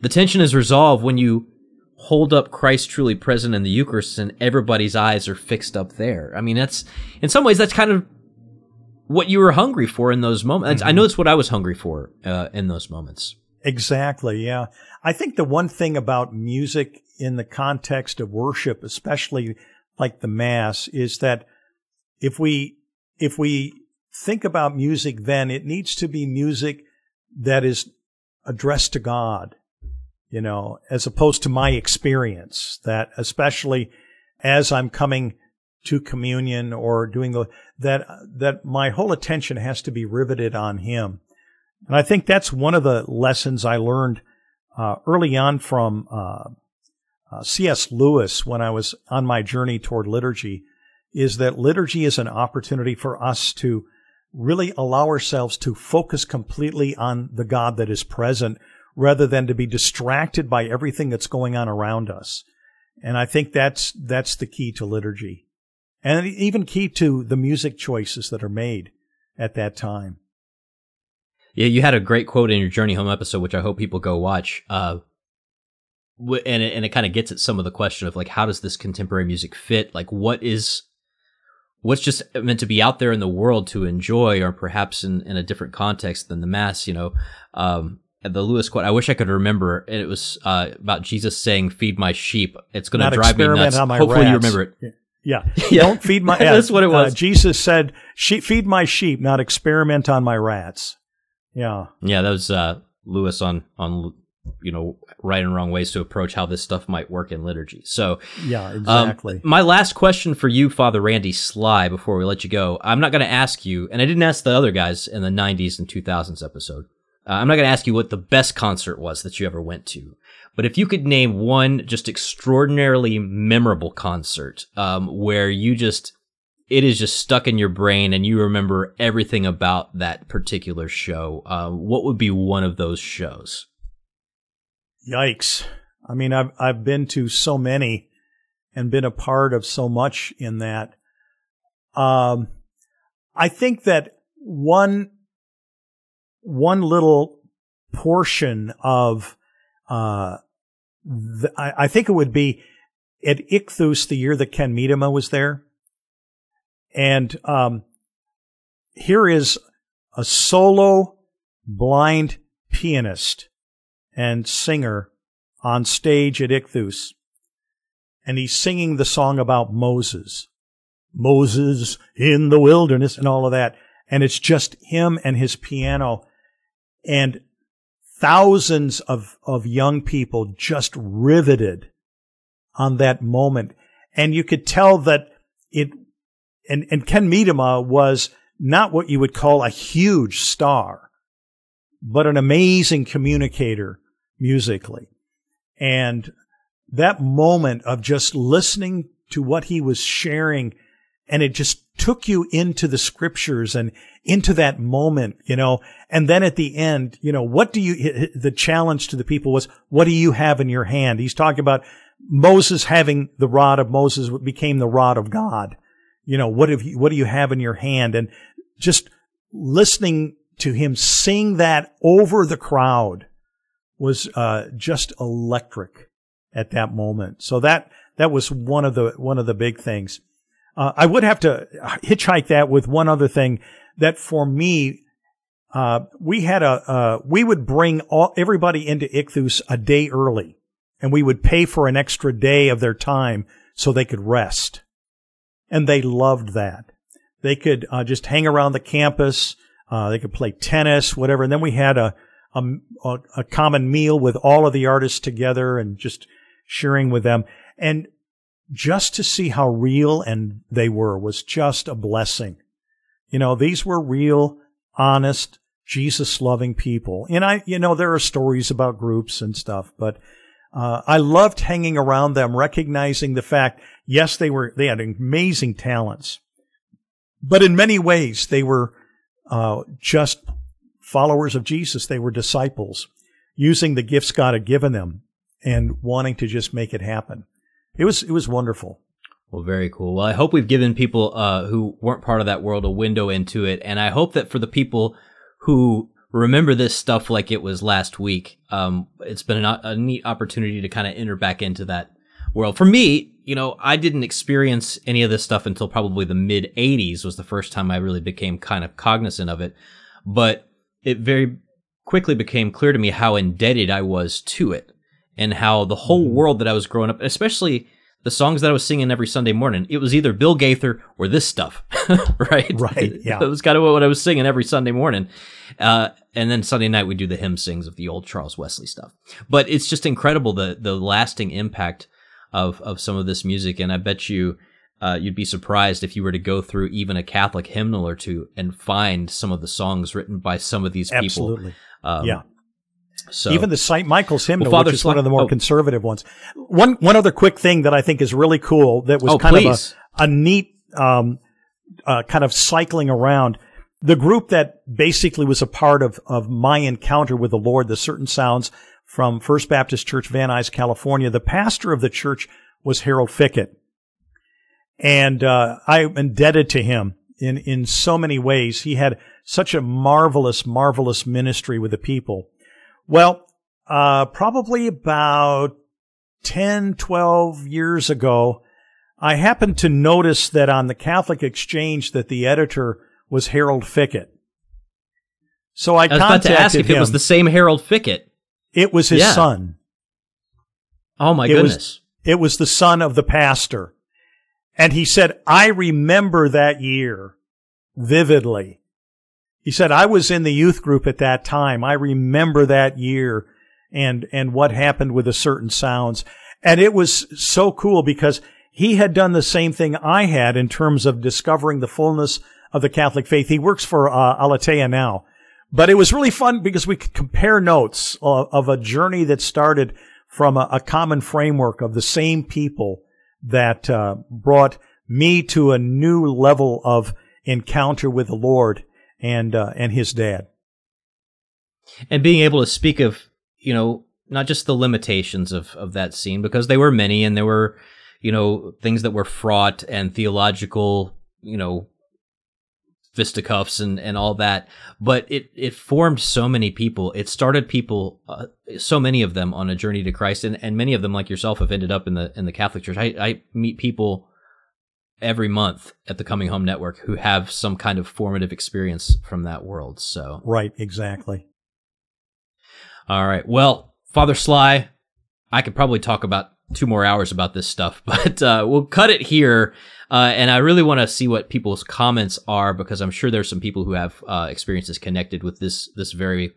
The tension is resolved when you hold up Christ truly present in the Eucharist and everybody's eyes are fixed up there. I mean, that's in some ways that's kind of what you were hungry for in those moments. Mm-hmm. I know it's what I was hungry for uh, in those moments.
Exactly. Yeah. I think the one thing about music in the context of worship, especially like the mass, is that if we, if we think about music, then it needs to be music that is addressed to God, you know, as opposed to my experience that especially as I'm coming to communion or doing the, that, that my whole attention has to be riveted on him. And I think that's one of the lessons I learned, uh, early on from, uh, uh, C.S. Lewis when I was on my journey toward liturgy is that liturgy is an opportunity for us to really allow ourselves to focus completely on the God that is present rather than to be distracted by everything that's going on around us. And I think that's, that's the key to liturgy and even key to the music choices that are made at that time.
Yeah, you had a great quote in your Journey Home episode, which I hope people go watch. Uh, and it, and it kind of gets at some of the question of like, how does this contemporary music fit? Like, what is what's just meant to be out there in the world to enjoy or perhaps in, in a different context than the mass, you know. Um, the Lewis quote, I wish I could remember, and it was uh, about Jesus saying, "Feed my sheep." It's going to drive me nuts. Hopefully,
rats.
you remember it.
Yeah. yeah. Don't feed my.
That's what it uh, was.
Uh, Jesus said, "Feed my sheep, not experiment on my rats." Yeah.
Yeah, that was uh, Lewis on on you know right and wrong ways to approach how this stuff might work in liturgy. So
yeah, um, exactly.
Um, my last question for you, Father Randy Sly, before we let you go, I'm not going to ask you, and I didn't ask the other guys in the '90s and 2000s episode. Uh, I'm not going to ask you what the best concert was that you ever went to, but if you could name one just extraordinarily memorable concert um, where you just it is just stuck in your brain and you remember everything about that particular show, uh, what would be one of those shows?
Yikes! I mean, I've I've been to so many and been a part of so much in that. Um, I think that one one little portion of uh, I, I, think it would be at Ichthus the year that Ken Medema was there, and um, here is a solo blind pianist and singer on stage at Ichthus, and he's singing the song about Moses. Moses in the wilderness and all of that. And it's just him and his piano and thousands of, of young people just riveted on that moment. And you could tell that it, and, and Ken Medema was not what you would call a huge star, but an amazing communicator musically. And that moment of just listening to what he was sharing and it just took you into the scriptures and into that moment, you know. And then at the end, you know, what do you, the challenge to the people was, what do you have in your hand? He's talking about Moses having the rod of Moses became the rod of God. You know, what have you, what do you have in your hand? And just listening to him sing that over the crowd was, uh, just electric at that moment. So that, that was one of the, one of the big things. Uh, I would have to hitchhike that with one other thing that for me, uh, we had a, uh, we would bring all, everybody into Ichthus a day early and we would pay for an extra day of their time so they could rest. And they loved that. They could uh, just hang around the campus. Uh, they could play tennis, whatever. And then we had a, a, a common meal with all of the artists together and just sharing with them. And just to see how real and they were was just a blessing. You know, these were real, honest, Jesus loving people. And I, you know, there are stories about groups and stuff, but uh, I loved hanging around them, recognizing the fact, yes, they were, they had amazing talents, but in many ways they were uh, just followers of Jesus. They were disciples using the gifts God had given them and wanting to just make it happen it was it was wonderful.
Well, very cool. Well, I hope we've given people uh, who weren't part of that world a window into it, and I hope that for the people who remember this stuff like it was last week, um, it's been a, a neat opportunity to kind of enter back into that world. For me, you know, I didn't experience any of this stuff until probably the mid '80s was the first time I really became kind of cognizant of it, but it very quickly became clear to me how indebted I was to it and how the whole mm-hmm. world that I was growing up, especially the songs that I was singing every Sunday morning, it was either Bill Gaither or this stuff, right?
Right. Yeah.
It was kind of what I was singing every Sunday morning. Uh, and then Sunday night we do the hymn sings of the old Charles Wesley stuff. But it's just incredible the the lasting impact of of some of this music, and I bet you. Uh, you'd be surprised if you were to go through even a Catholic hymnal or two and find some of the songs written by some of these people.
Absolutely.
Um,
yeah. So even the St. Michael's hymnal,
well,
which is one of the more oh. conservative ones. One one other quick thing that I think is really cool that was
oh,
kind
please.
of a, a neat um, uh, kind of cycling around. The group that basically was a part of of my encounter with the Lord, the Certain Sounds from First Baptist Church, Van Nuys, California. The pastor of the church was Harold Fickett, and uh, I'm indebted to him in in so many ways. He had such a marvelous, marvelous ministry with the people. Well, uh, probably about 10, 12 years ago, I happened to notice that on the Catholic Exchange that the editor was Harold Fickett. So I,
I was
about
to ask if
him.
it was the same Harold Fickett.
It was his
yeah.
son.
Oh my
it
goodness.
Was, it was the son of the pastor. And he said, I remember that year vividly. He said, I was in the youth group at that time. I remember that year and, and what happened with the certain sounds. And it was so cool because he had done the same thing I had in terms of discovering the fullness of the Catholic faith. He works for uh, Aleteia now, but it was really fun because we could compare notes of, of a journey that started from a, a, common framework of the same people that uh, brought me to a new level of encounter with the Lord and uh, and His Dad.
And being able to speak of you know not just the limitations of of that scene because they were many and there were you know things that were fraught and theological you know fisticuffs and, and all that. But it, it formed so many people. It started people, uh, so many of them on a journey to Christ. And, and many of them, like yourself, have ended up in the, in the Catholic Church. I, I meet people every month at the Coming Home Network who have some kind of formative experience from that world. So,
right, exactly.
All right. Well, Father Sly, I could probably talk about two more hours about this stuff, but uh, we'll cut it here. Uh, and I really want to see what people's comments are because I'm sure there's some people who have uh, experiences connected with this this very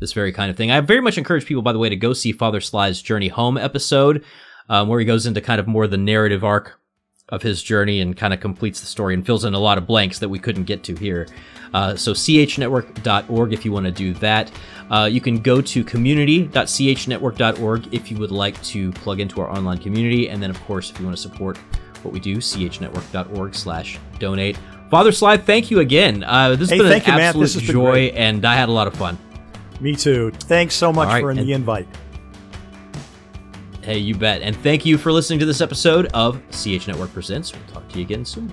this very kind of thing. I very much encourage people, by the way, to go see Father Sly's Journey Home episode, um, where he goes into kind of more the narrative arc of his journey and kind of completes the story and fills in a lot of blanks that we couldn't get to here. Uh, so chnetwork.org if you want to do that. Uh, you can go to community.chnetwork.org if you would like to plug into our online community. And then, of course, if you want to support what we do, chnetwork.org slash donate. Father Sly, thank you again. Uh, this has
hey,
been an
you,
absolute joy, and I had a lot of fun.
Me too. Thanks so much right, for the invite.
Hey, you bet. And thank you for listening to this episode of CH Network Presents. We'll talk to you again soon.